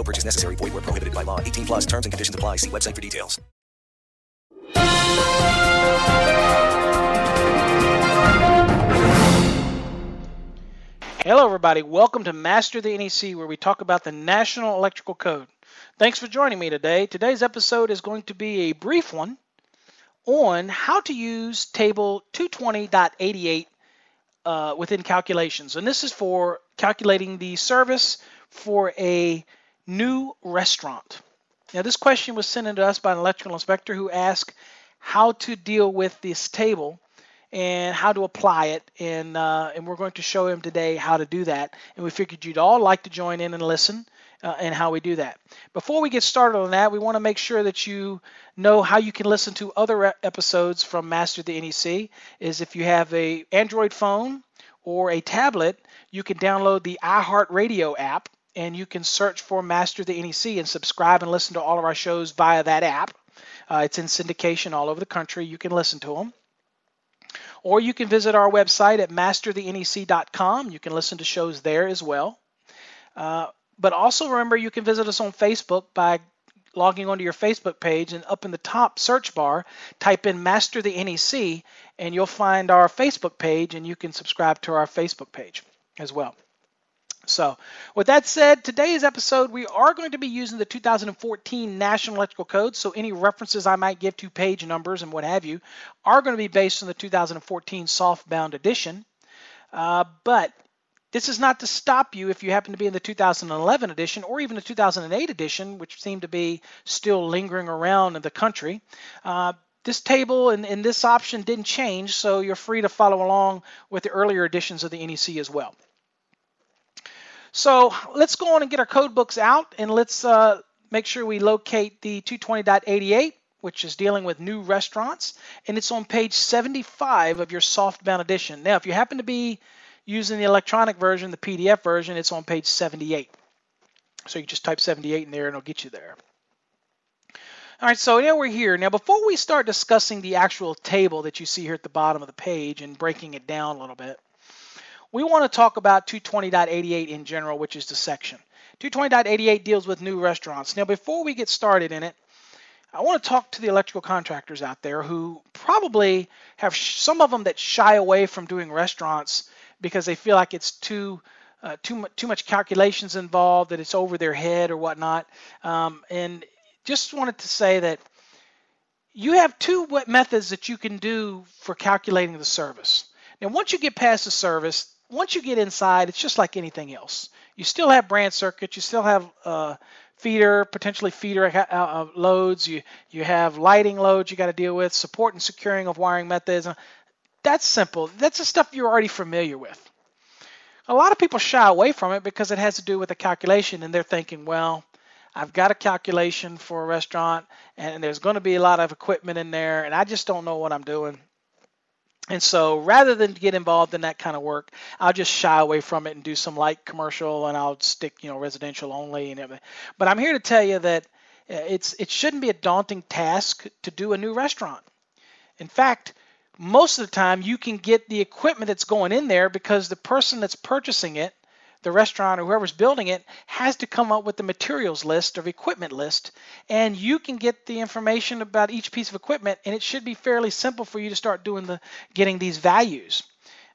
No purchase necessary. Void where prohibited by law. 18 plus terms and conditions apply. See website for details. Hello, everybody. Welcome to Master the NEC, where we talk about the National Electrical Code. Thanks for joining me today. Today's episode is going to be a brief one on how to use Table 220.88 uh, within calculations. And this is for calculating the service for a new restaurant. Now, this question was sent in to us by an electrical inspector who asked how to deal with this table and how to apply it. And, uh, and we're going to show him today how to do that. And we figured you'd all like to join in and listen uh, and how we do that. Before we get started on that, we want to make sure that you know how you can listen to other episodes from Master the NEC. Is if you have a Android phone or a tablet, you can download the iHeartRadio app and you can search for Master the NEC and subscribe and listen to all of our shows via that app. Uh, it's in syndication all over the country. You can listen to them. Or you can visit our website at masterthenec.com. You can listen to shows there as well. Uh, but also remember, you can visit us on Facebook by logging onto your Facebook page and up in the top search bar, type in Master the NEC, and you'll find our Facebook page, and you can subscribe to our Facebook page as well. So, with that said, today's episode we are going to be using the 2014 National Electrical Code. So, any references I might give to page numbers and what have you are going to be based on the 2014 softbound edition. Uh, but this is not to stop you if you happen to be in the 2011 edition or even the 2008 edition, which seem to be still lingering around in the country. Uh, this table and, and this option didn't change, so you're free to follow along with the earlier editions of the NEC as well. So let's go on and get our code books out and let's uh, make sure we locate the 220.88 which is dealing with new restaurants, and it's on page 75 of your softbound edition. Now, if you happen to be using the electronic version, the PDF version, it's on page 78. So you just type 78 in there and it'll get you there. All right, so now we're here. Now, before we start discussing the actual table that you see here at the bottom of the page and breaking it down a little bit, we want to talk about 220.88 in general, which is the section. 220.88 deals with new restaurants. Now, before we get started in it, I want to talk to the electrical contractors out there who probably have some of them that shy away from doing restaurants because they feel like it's too uh, too too much calculations involved, that it's over their head or whatnot. Um, and just wanted to say that you have two methods that you can do for calculating the service. Now, once you get past the service, once you get inside, it's just like anything else. You still have branch circuits, you still have uh, feeder, potentially feeder uh, uh, loads, you you have lighting loads you got to deal with, support and securing of wiring methods. That's simple. That's the stuff you're already familiar with. A lot of people shy away from it because it has to do with a calculation, and they're thinking, well, I've got a calculation for a restaurant, and there's going to be a lot of equipment in there, and I just don't know what I'm doing. And so rather than get involved in that kind of work, I'll just shy away from it and do some light commercial and I'll stick, you know, residential only and everything. But I'm here to tell you that uh, it's it shouldn't be a daunting task to do a new restaurant. In fact, most of the time you can get the equipment that's going in there because the person that's purchasing it, the restaurant or whoever's building it, has to come up with the materials list or equipment list. And you can get the information about each piece of equipment, and it should be fairly simple for you to start doing the getting these values.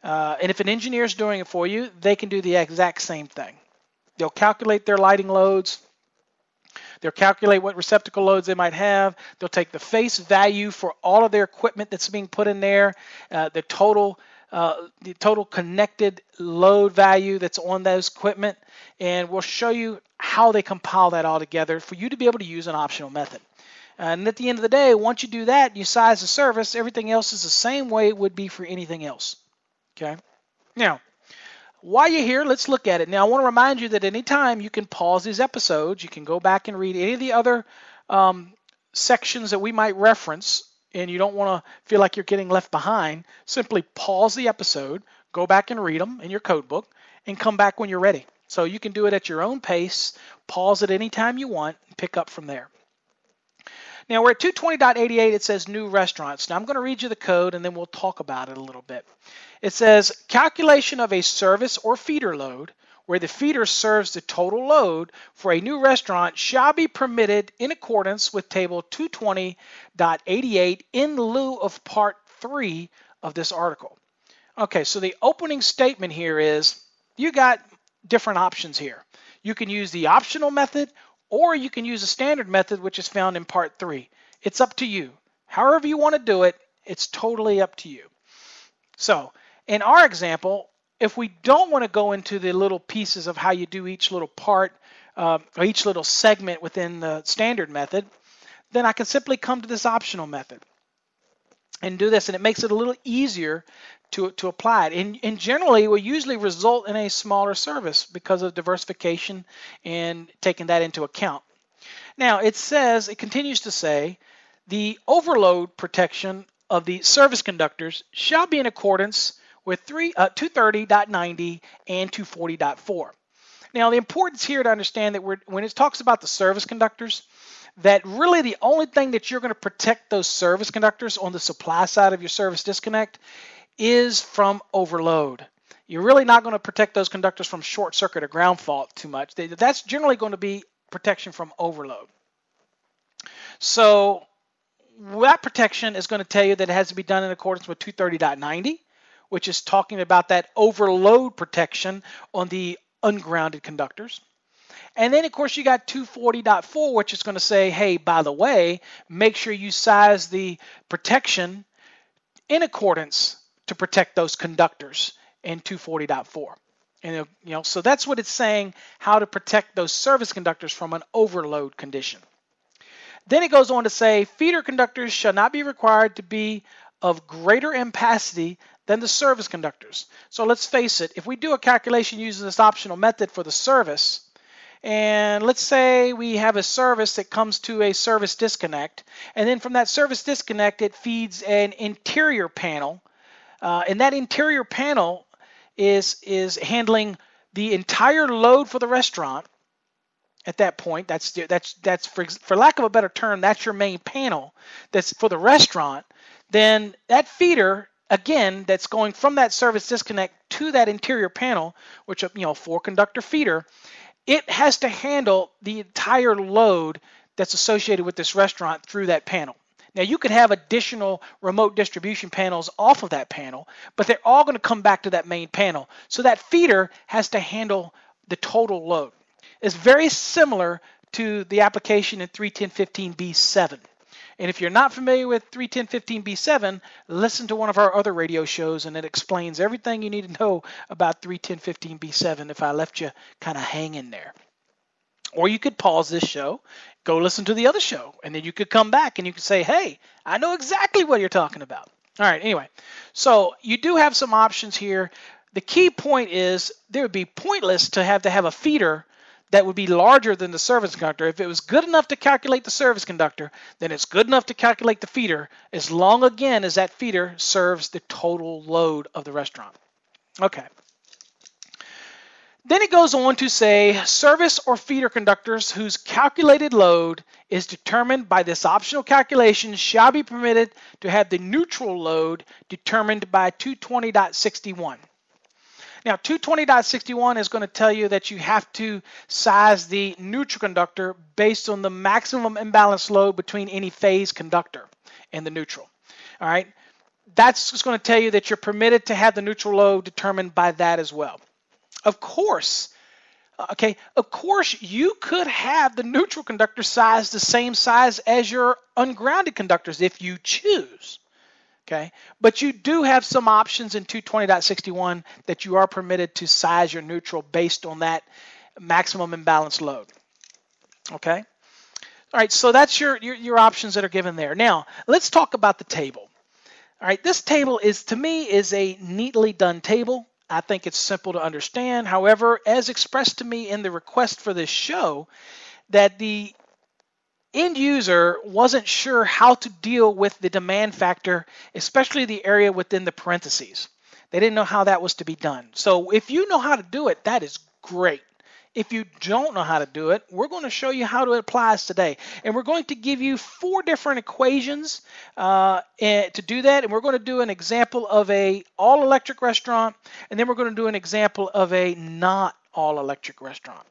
Uh, and if an engineer is doing it for you, they can do the exact same thing. They'll calculate their lighting loads, They'll calculate what receptacle loads they might have. They'll take the face value for all of their equipment that's being put in there, uh, the total uh, the total connected load value that's on those equipment, and we'll show you how they compile that all together for you to be able to use an optional method. And at the end of the day, once you do that, you size the service, everything else is the same way it would be for anything else. Okay. Now, while you're here, let's look at it. Now, I want to remind you that anytime you can pause these episodes, you can go back and read any of the other um, sections that we might reference, and you don't want to feel like you're getting left behind. Simply pause the episode, go back and read them in your code book, and come back when you're ready. So you can do it at your own pace, pause it anytime you want, and pick up from there. Now we're at 220.88, it says new restaurants. Now I'm going to read you the code and then we'll talk about it a little bit. It says calculation of a service or feeder load where the feeder serves the total load for a new restaurant shall be permitted in accordance with table 220.88 in lieu of part 3 of this article. Okay, so the opening statement here is you got different options here. You can use the optional method or you can use a standard method, which is found in part three. It's up to you. However you want to do it, it's totally up to you. So in our example, if we don't want to go into the little pieces of how you do each little part uh, or each little segment within the standard method, then I can simply come to this optional method and do this and it makes it a little easier to, to apply it. And, and generally, will usually result in a smaller service because of diversification and taking that into account. Now, it says, it continues to say, the overload protection of the service conductors shall be in accordance with 3, uh, 230.90 and 240.4. Now, the importance here to understand that when it talks about the service conductors, that really the only thing that you're going to protect those service conductors on the supply side of your service disconnect is from overload. You're really not going to protect those conductors from short circuit or ground fault too much. That's generally going to be protection from overload. So that protection is going to tell you that it has to be done in accordance with 230.90, which is talking about that overload protection on the ungrounded conductors. And then, of course, you got 240.4, which is going to say, hey, by the way, make sure you size the protection in accordance to protect those conductors in 240.4. And you know, so that's what it's saying how to protect those service conductors from an overload condition. Then it goes on to say feeder conductors shall not be required to be of greater ampacity than the service conductors. So let's face it, if we do a calculation using this optional method for the service, and let's say we have a service that comes to a service disconnect, and then from that service disconnect, it feeds an interior panel uh, and that interior panel is is handling the entire load for the restaurant at that point that's that's that's for, for lack of a better term that's your main panel that's for the restaurant then that feeder again that's going from that service disconnect to that interior panel which you know four conductor feeder it has to handle the entire load that's associated with this restaurant through that panel now you could have additional remote distribution panels off of that panel, but they're all going to come back to that main panel. So that feeder has to handle the total load. It's very similar to the application in 31015B7. And if you're not familiar with 31015B7, listen to one of our other radio shows and it explains everything you need to know about 31015B7 if I left you kind of hanging there. Or you could pause this show, go listen to the other show, and then you could come back and you could say, hey, I know exactly what you're talking about. All right, anyway, so you do have some options here. The key point is there would be pointless to have to have a feeder that would be larger than the service conductor. If it was good enough to calculate the service conductor, then it's good enough to calculate the feeder as long again as that feeder serves the total load of the restaurant. Okay. Then it goes on to say service or feeder conductors whose calculated load is determined by this optional calculation shall be permitted to have the neutral load determined by 220.61. Now 220.61 is going to tell you that you have to size the neutral conductor based on the maximum imbalance load between any phase conductor and the neutral. All right. That's just going to tell you that you're permitted to have the neutral load determined by that as well. Of course, uh, Okay, of course, you could have the neutral conductor size the same size as your ungrounded conductors if you choose. Okay, but you do have some options in 220.61 that you are permitted to size your neutral based on that maximum imbalance load. Okay, all right, so that's your, your, your options that are given there. Now, let's talk about the table. All right, this table is to me is a neatly done table. I think it's simple to understand. However, as expressed to me in the request for this show, that the end user wasn't sure how to deal with the demand factor, especially the area within the parentheses. They didn't know how that was to be done. So if you know how to do it, that is great. If you don't know how to do it, we're going to show you how to apply it applies today. And we're going to give you four different equations uh, to do that. And we're going to do an example of a all electric restaurant. And then we're going to do an example of a not all electric restaurant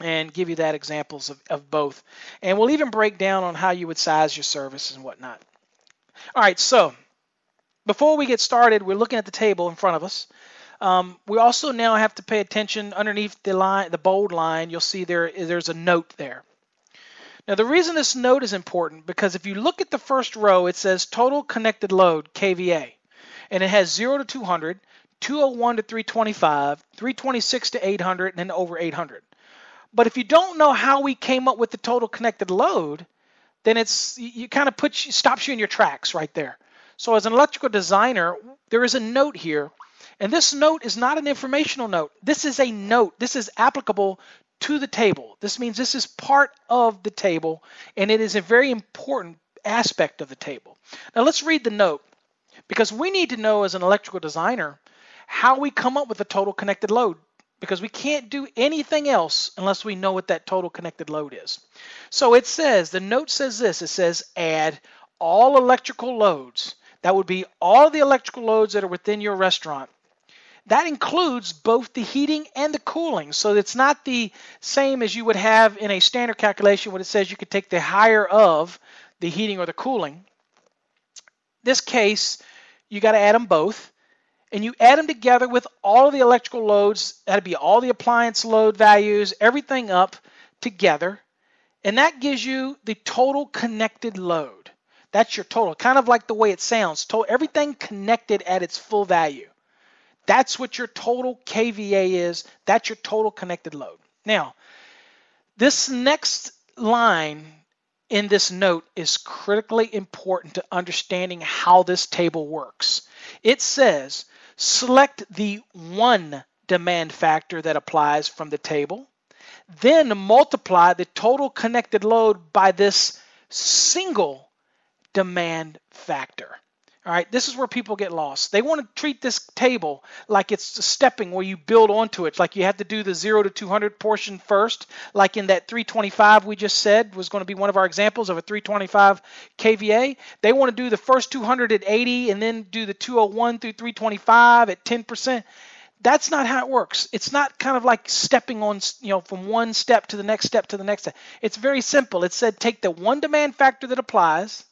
and give you that examples of, of both. And we'll even break down on how you would size your service and whatnot. All right, so before we get started, we're looking at the table in front of us. Um, we also now have to pay attention underneath the line, the bold line. You'll see there there's a note there. Now the reason this note is important because if you look at the first row, it says total connected load kVA, and it has 0 to 200, 201 to 325, 326 to 800, and then over 800. But if you don't know how we came up with the total connected load, then it's you kind of put stops you in your tracks right there. So as an electrical designer, there is a note here and this note is not an informational note. This is a note. This is applicable to the table. This means this is part of the table, and it is a very important aspect of the table. Now let's read the note, because we need to know as an electrical designer how we come up with a total connected load, because we can't do anything else unless we know what that total connected load is. So it says, the note says this, it says add all electrical loads. That would be all the electrical loads that are within your restaurant that includes both the heating and the cooling. So it's not the same as you would have in a standard calculation when it says you could take the higher of the heating or the cooling. This case, you got to add them both. And you add them together with all of the electrical loads. That'd be all the appliance load values, everything up together. And that gives you the total connected load. That's your total, kind of like the way it sounds. Total, everything connected at its full value. That's what your total kVA is. That's your total connected load. Now, this next line in this note is critically important to understanding how this table works. It says select the one demand factor that applies from the table, then multiply the total connected load by this single demand factor. All right, this is where people get lost. They want to treat this table like it's stepping where you build onto it, like you have to do the 0 to 200 portion first, like in that 325 we just said was going to be one of our examples of a 325 kVA. They want to do the first 200 at 80 and then do the 201 through 325 at 10%. That's not how it works. It's not kind of like stepping on, you know, from one step to the next step to the next step. It's very simple. It said take the one demand factor that applies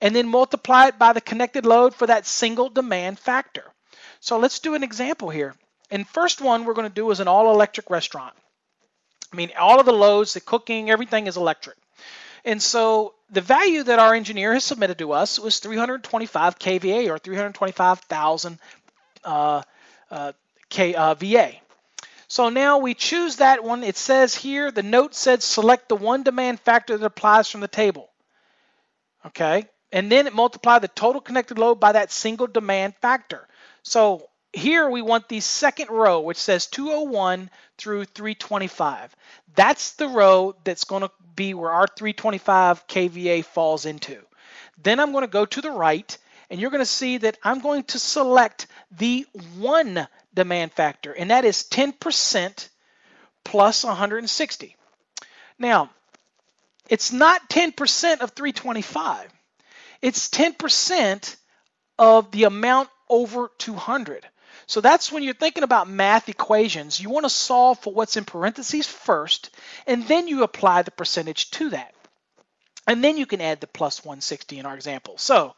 and then multiply it by the connected load for that single demand factor. So let's do an example here. And first one we're going to do is an all electric restaurant. I mean, all of the loads, the cooking, everything is electric. And so the value that our engineer has submitted to us was 325 kVA or 325,000 uh, uh, uh. So now we choose that one. It says here, the note said select the one demand factor that applies from the table. Okay, and then it multiply the total connected load by that single demand factor. So here we want the second row, which says 201 through 325. That's the row that's going to be where our 325 kVA falls into. Then I'm going to go to the right, and you're going to see that I'm going to select the one demand factor, and that is 10% plus 160. Now, it's not 10% of 325 it's 10% of the amount over 200. So that's when you're thinking about math equations, you want to solve for what's in parentheses first, and then you apply the percentage to that. And then you can add the plus 160 in our example. So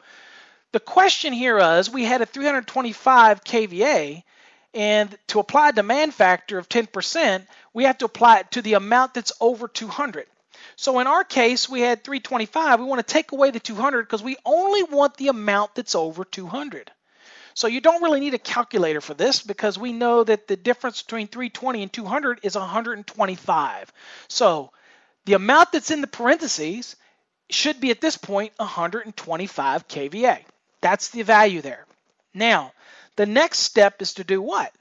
the question here is we had a 325 kVA, And to apply a demand factor of 10%, we have to apply it to the amount that's over 200. So in our case, we had 325. We want to take away the 200 because we only want the amount that's over 200. So you don't really need a calculator for this because we know that the difference between 320 and 200 is 125. So the amount that's in the parentheses should be at this point 125 kVA. That's the value there. Now, the next step is to do what?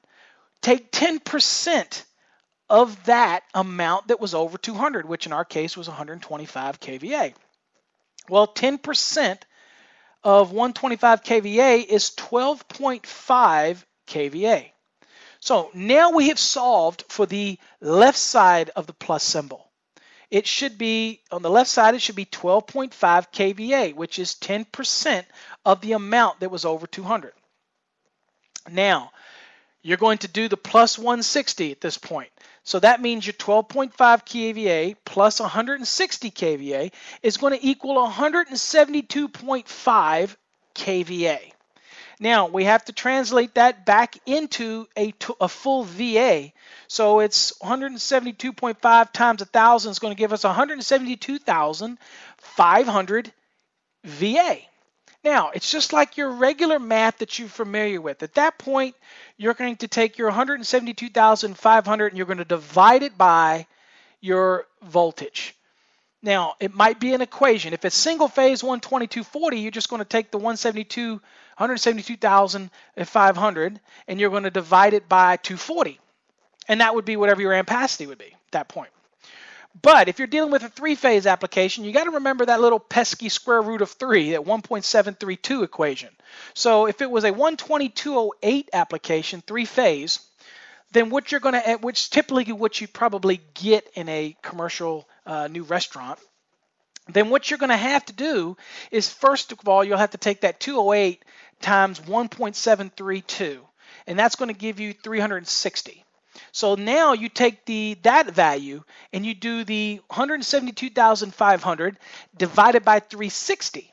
Take 10% of that amount that was over 200, which in our case was 125 kVA. Well, 10% of 125 kVA is 12.5 kVA. So now we have solved for the left side of the plus symbol. It should be, on the left side, it should be 12.5 kVA, which is 10% of the amount that was over 200. Now, you're going to do the plus 160 at this point. So that means your 12.5 kVA plus 160 kVA is going to equal 172.5 kVA. Now we have to translate that back into a, a full VA. So it's 172.5 times 1,000 is going to give us 172,500 VA. Now, it's just like your regular math that you're familiar with. At that point, you're going to take your 172,500 and you're going to divide it by your voltage. Now, it might be an equation. If it's single phase 12240, you're just going to take the 172, 172,500 and you're going to divide it by 240. And that would be whatever your ampacity would be at that point. But if you're dealing with a three-phase application, you got to remember that little pesky square root of 3, that 1.732 equation. So if it was a 12208 application, three-phase, then what you're going to, which typically what you probably get in a commercial uh, new restaurant, then what you're going to have to do is first of all, you'll have to take that 208 times 1.732, and that's going to give you 360. So now you take the that value and you do the 172,500 divided by 360.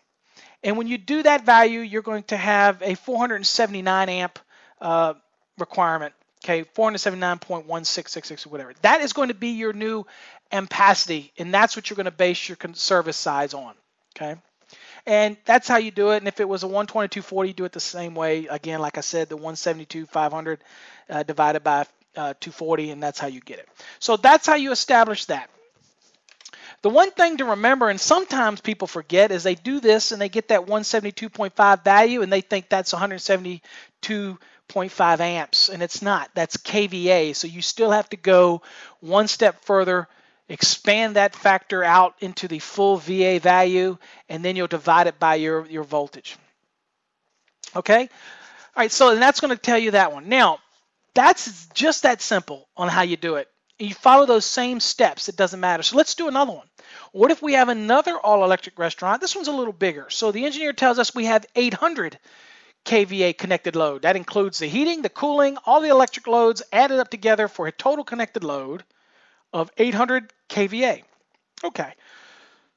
And when you do that value, you're going to have a 479 amp uh, requirement. Okay, 479.1666 or whatever. That is going to be your new ampacity, and that's what you're going to base your service size on. Okay. And that's how you do it. And if it was a 12240, you do it the same way. Again, like I said, the 172.500 uh, divided by uh, 240, and that's how you get it. So that's how you establish that. The one thing to remember, and sometimes people forget, is they do this and they get that 172.5 value and they think that's 172.5 amps, and it's not. That's kVA. So you still have to go one step further, expand that factor out into the full VA value, and then you'll divide it by your, your voltage. Okay? All right, so and that's going to tell you that one. Now, that's just that simple on how you do it. You follow those same steps, it doesn't matter. So let's do another one. What if we have another all electric restaurant? This one's a little bigger. So the engineer tells us we have 800 kVA connected load. That includes the heating, the cooling, all the electric loads added up together for a total connected load of 800 kVA. Okay.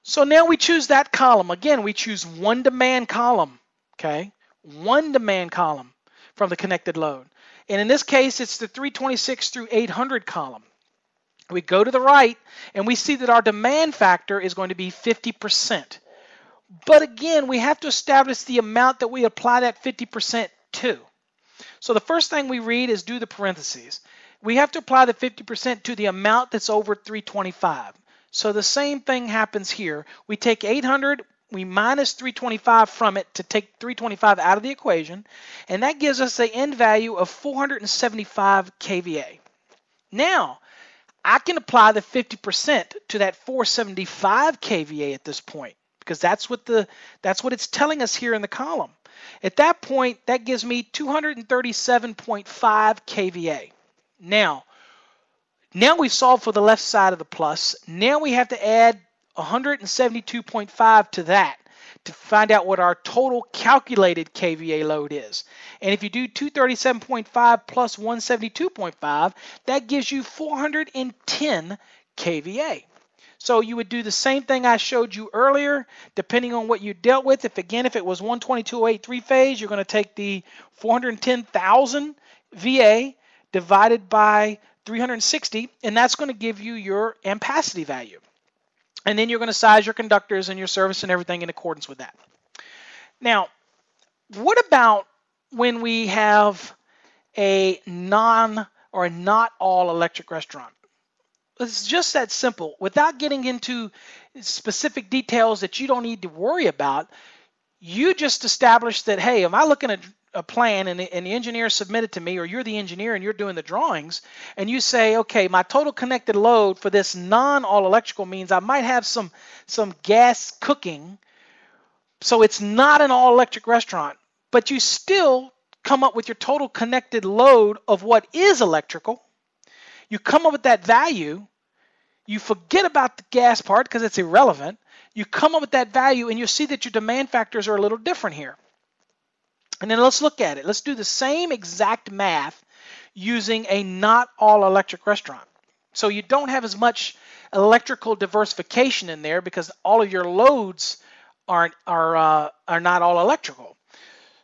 So now we choose that column. Again, we choose one demand column. Okay. One demand column from the connected load. And in this case, it's the 326 through 800 column. We go to the right and we see that our demand factor is going to be 50%. But again, we have to establish the amount that we apply that 50% to. So the first thing we read is do the parentheses. We have to apply the 50% to the amount that's over 325. So the same thing happens here. We take 800, we minus 325 from it to take 325 out of the equation, and that gives us the end value of 475 kVA. Now, I can apply the 50% to that 475 kVA at this point because that's what the that's what it's telling us here in the column. At that point, that gives me 237.5 kVA. Now, now we've solved for the left side of the plus. Now we have to add 172.5 to that to find out what our total calculated kVA load is. And if you do 237.5 plus 172.5, that gives you 410 kVA. So you would do the same thing I showed you earlier, depending on what you dealt with. If again, if it was 122.08 three phase, you're going to take the 410,000 VA divided by 360, and that's going to give you your ampacity value. And then you're going to size your conductors and your service and everything in accordance with that. Now, what about when we have a non or not all electric restaurant? It's just that simple. Without getting into specific details that you don't need to worry about, you just establish that, hey, am I looking at a plan and the, and the engineer submitted to me, or you're the engineer and you're doing the drawings, and you say, okay, my total connected load for this non-all electrical means I might have some some gas cooking, so it's not an all electric restaurant, but you still come up with your total connected load of what is electrical. You come up with that value. You forget about the gas part because it's irrelevant. You come up with that value and you see that your demand factors are a little different here. And then let's look at it. Let's do the same exact math using a not all electric restaurant. So you don't have as much electrical diversification in there because all of your loads aren't are uh, are not all electrical.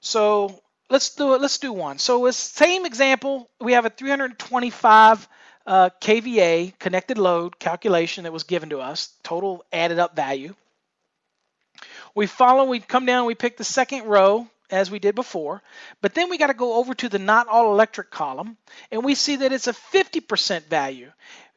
So let's do it. Let's do one. So same example. We have a 325 uh, kVA connected load calculation that was given to us, total added up value. We follow. We come down. We pick the second row as we did before. But then we got to go over to the not all electric column and we see that it's a 50% value.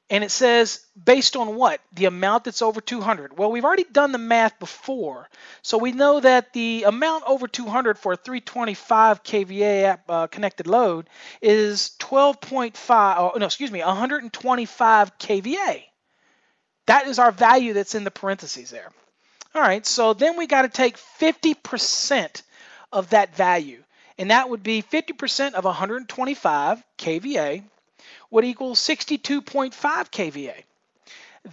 And it says based on what? The amount that's over 200. Well, we've already done the math before. So we know that the amount over 200 for a 325 kVA uh, connected load is 12.5, oh, no, excuse me, 125 kVA. That is our value that's in the parentheses there. All right, so then we got to take 50% of that value. And that would be 50% of 125 kVA would equal 62.5 kVA.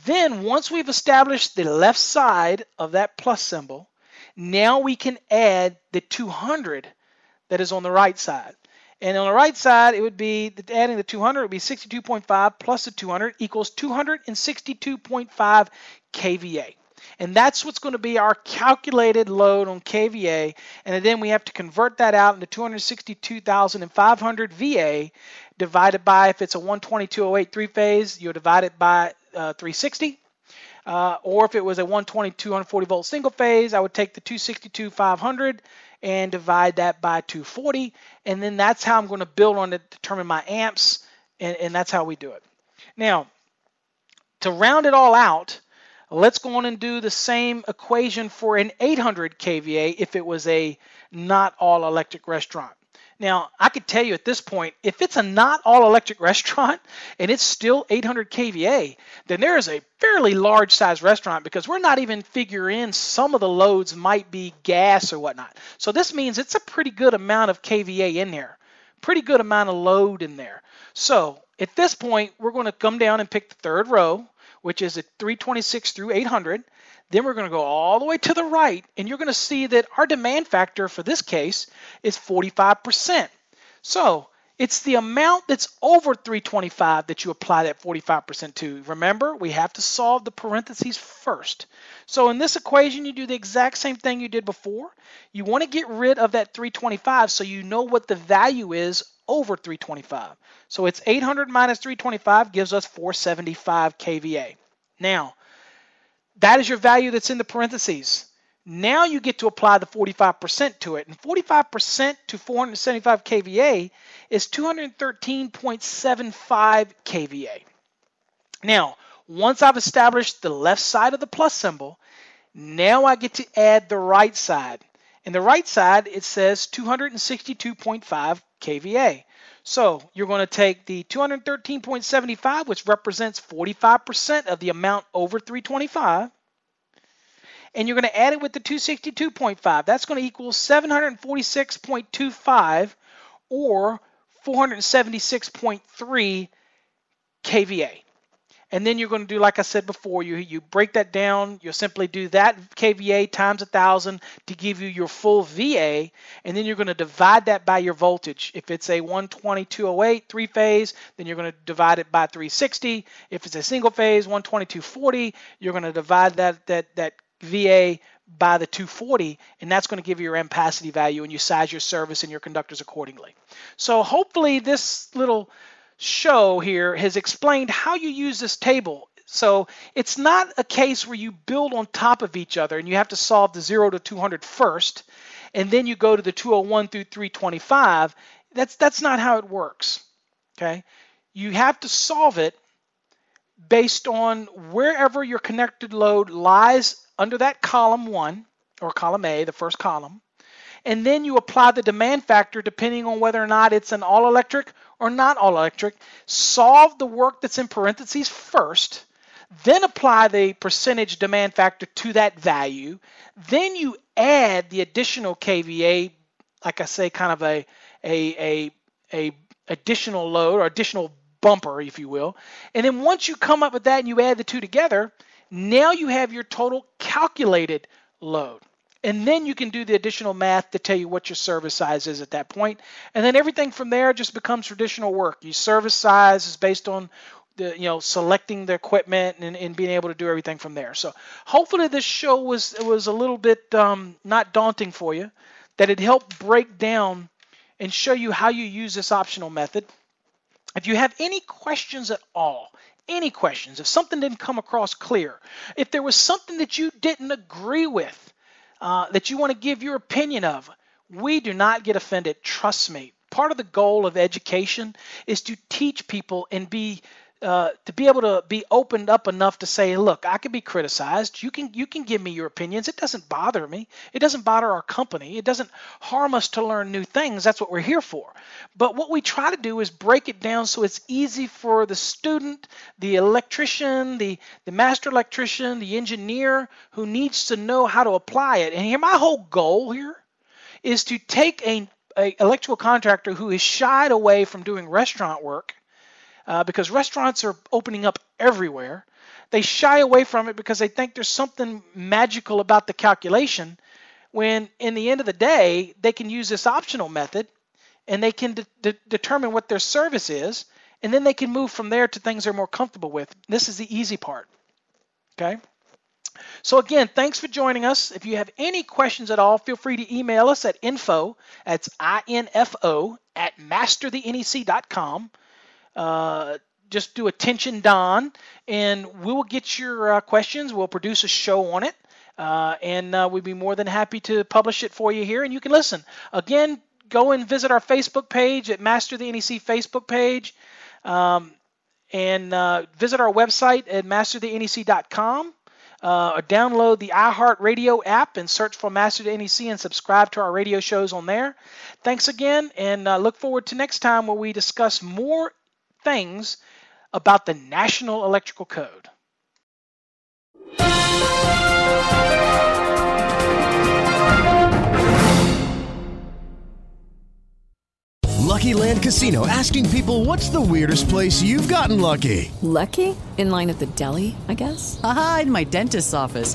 Then once we've established the left side of that plus symbol, now we can add the 200 that is on the right side. And on the right side, it would be adding the 200 would be 62.5 plus the 200 equals 262.5 kVA. And that's what's going to be our calculated load on KVA. And then we have to convert that out into 262,500 VA divided by, if it's a 12208 three phase, you'll divide it by uh, 360. Uh, or if it was a 120 240 volt single phase, I would take the 262 500 and divide that by 240. And then that's how I'm going to build on it, determine my amps, and, and that's how we do it. Now, to round it all out, Let's go on and do the same equation for an 800 kVA if it was a not all electric restaurant. Now, I could tell you at this point, if it's a not all electric restaurant and it's still 800 kVA, then there is a fairly large size restaurant because we're not even figuring in some of the loads might be gas or whatnot. So this means it's a pretty good amount of kVA in there, pretty good amount of load in there. So at this point, we're going to come down and pick the third row which is at 326 through 800. Then we're going to go all the way to the right, and you're going to see that our demand factor for this case is 45%. So it's the amount that's over 325 that you apply that 45% to. Remember, we have to solve the parentheses first. So in this equation, you do the exact same thing you did before. You want to get rid of that 325 so you know what the value is over 325. So it's 800 minus 325 gives us 475 kVA. Now, that is your value that's in the parentheses. Now you get to apply the 45% to it. And 45% to 475 kVA is 213.75 kVA. Now, once I've established the left side of the plus symbol, now I get to add the right side. In the right side, it says 262.5 kVA. So you're going to take the 213.75, which represents 45% of the amount over 325, and you're going to add it with the 262.5. That's going to equal 746.25 or 476.3 kVA. And then you're going to do like I said before. You you break that down. You'll simply do that kVA times a thousand to give you your full VA, and then you're going to divide that by your voltage. If it's a 120, 208, three phase, then you're going to divide it by 360. If it's a single phase 120, 240, you're going to divide that that that VA by the 240 and that's going to give you your ampacity value and you size your service and your conductors accordingly. So hopefully this little show here has explained how you use this table. So it's not a case where you build on top of each other and you have to solve the 0 to 200 first and then you go to the 201 through 325. That's that's not how it works. Okay? You have to solve it based on wherever your connected load lies under that column 1 or column A, the first column and then you apply the demand factor depending on whether or not it's an all electric or not all electric. Solve the work that's in parentheses first, then apply the percentage demand factor to that value. Then you add the additional kVA, like I say, kind of a a a, a additional load or additional bumper, if you will. And then once you come up with that and you add the two together, now you have your total calculated load. And then you can do the additional math to tell you what your service size is at that point. And then everything from there just becomes traditional work. Your service size is based on the you know selecting the equipment and, and being able to do everything from there. So hopefully this show was was a little bit um, not daunting for you, that it helped break down and show you how you use this optional method. If you have any questions at all, any questions, if something didn't come across clear, if there was something that you didn't agree with, uh, that you want to give your opinion of. We do not get offended. Trust me. Part of the goal of education is to teach people and be uh, to be able to be opened up enough to say, look, I can be criticized. You can you can give me your opinions. It doesn't bother me. It doesn't bother our company. It doesn't harm us to learn new things. That's what we're here for. But what we try to do is break it down so it's easy for the student, the electrician, the the master electrician, the engineer who needs to know how to apply it. And here, my whole goal here is to take a, a electrical contractor who is shied away from doing restaurant work uh, because restaurants are opening up everywhere. They shy away from it because they think there's something magical about the calculation. When in the end of the day, they can use this optional method and they can de- de- determine what their service is, and then they can move from there to things they're more comfortable with. This is the easy part. Okay. So again, thanks for joining us. If you have any questions at all, feel free to email us at info, that's I-N-F-O, at masterthenec.com uh, just do attention Don, and we will get your uh, questions. We'll produce a show on it, uh, and uh, we'd be more than happy to publish it for you here, and you can listen. Again, go and visit our Facebook page at Master the NEC Facebook page, um, and uh, visit our website at masterthenec.com. Uh, or download the iHeartRadio app and search for Master the NEC and subscribe to our radio shows on there. Thanks again, and uh, look forward to next time where we discuss more things about the National Electrical Code. Lucky Land Casino asking people what's the weirdest place you've gotten lucky? Lucky? In line at the deli, I guess? Aha, in my dentist's office.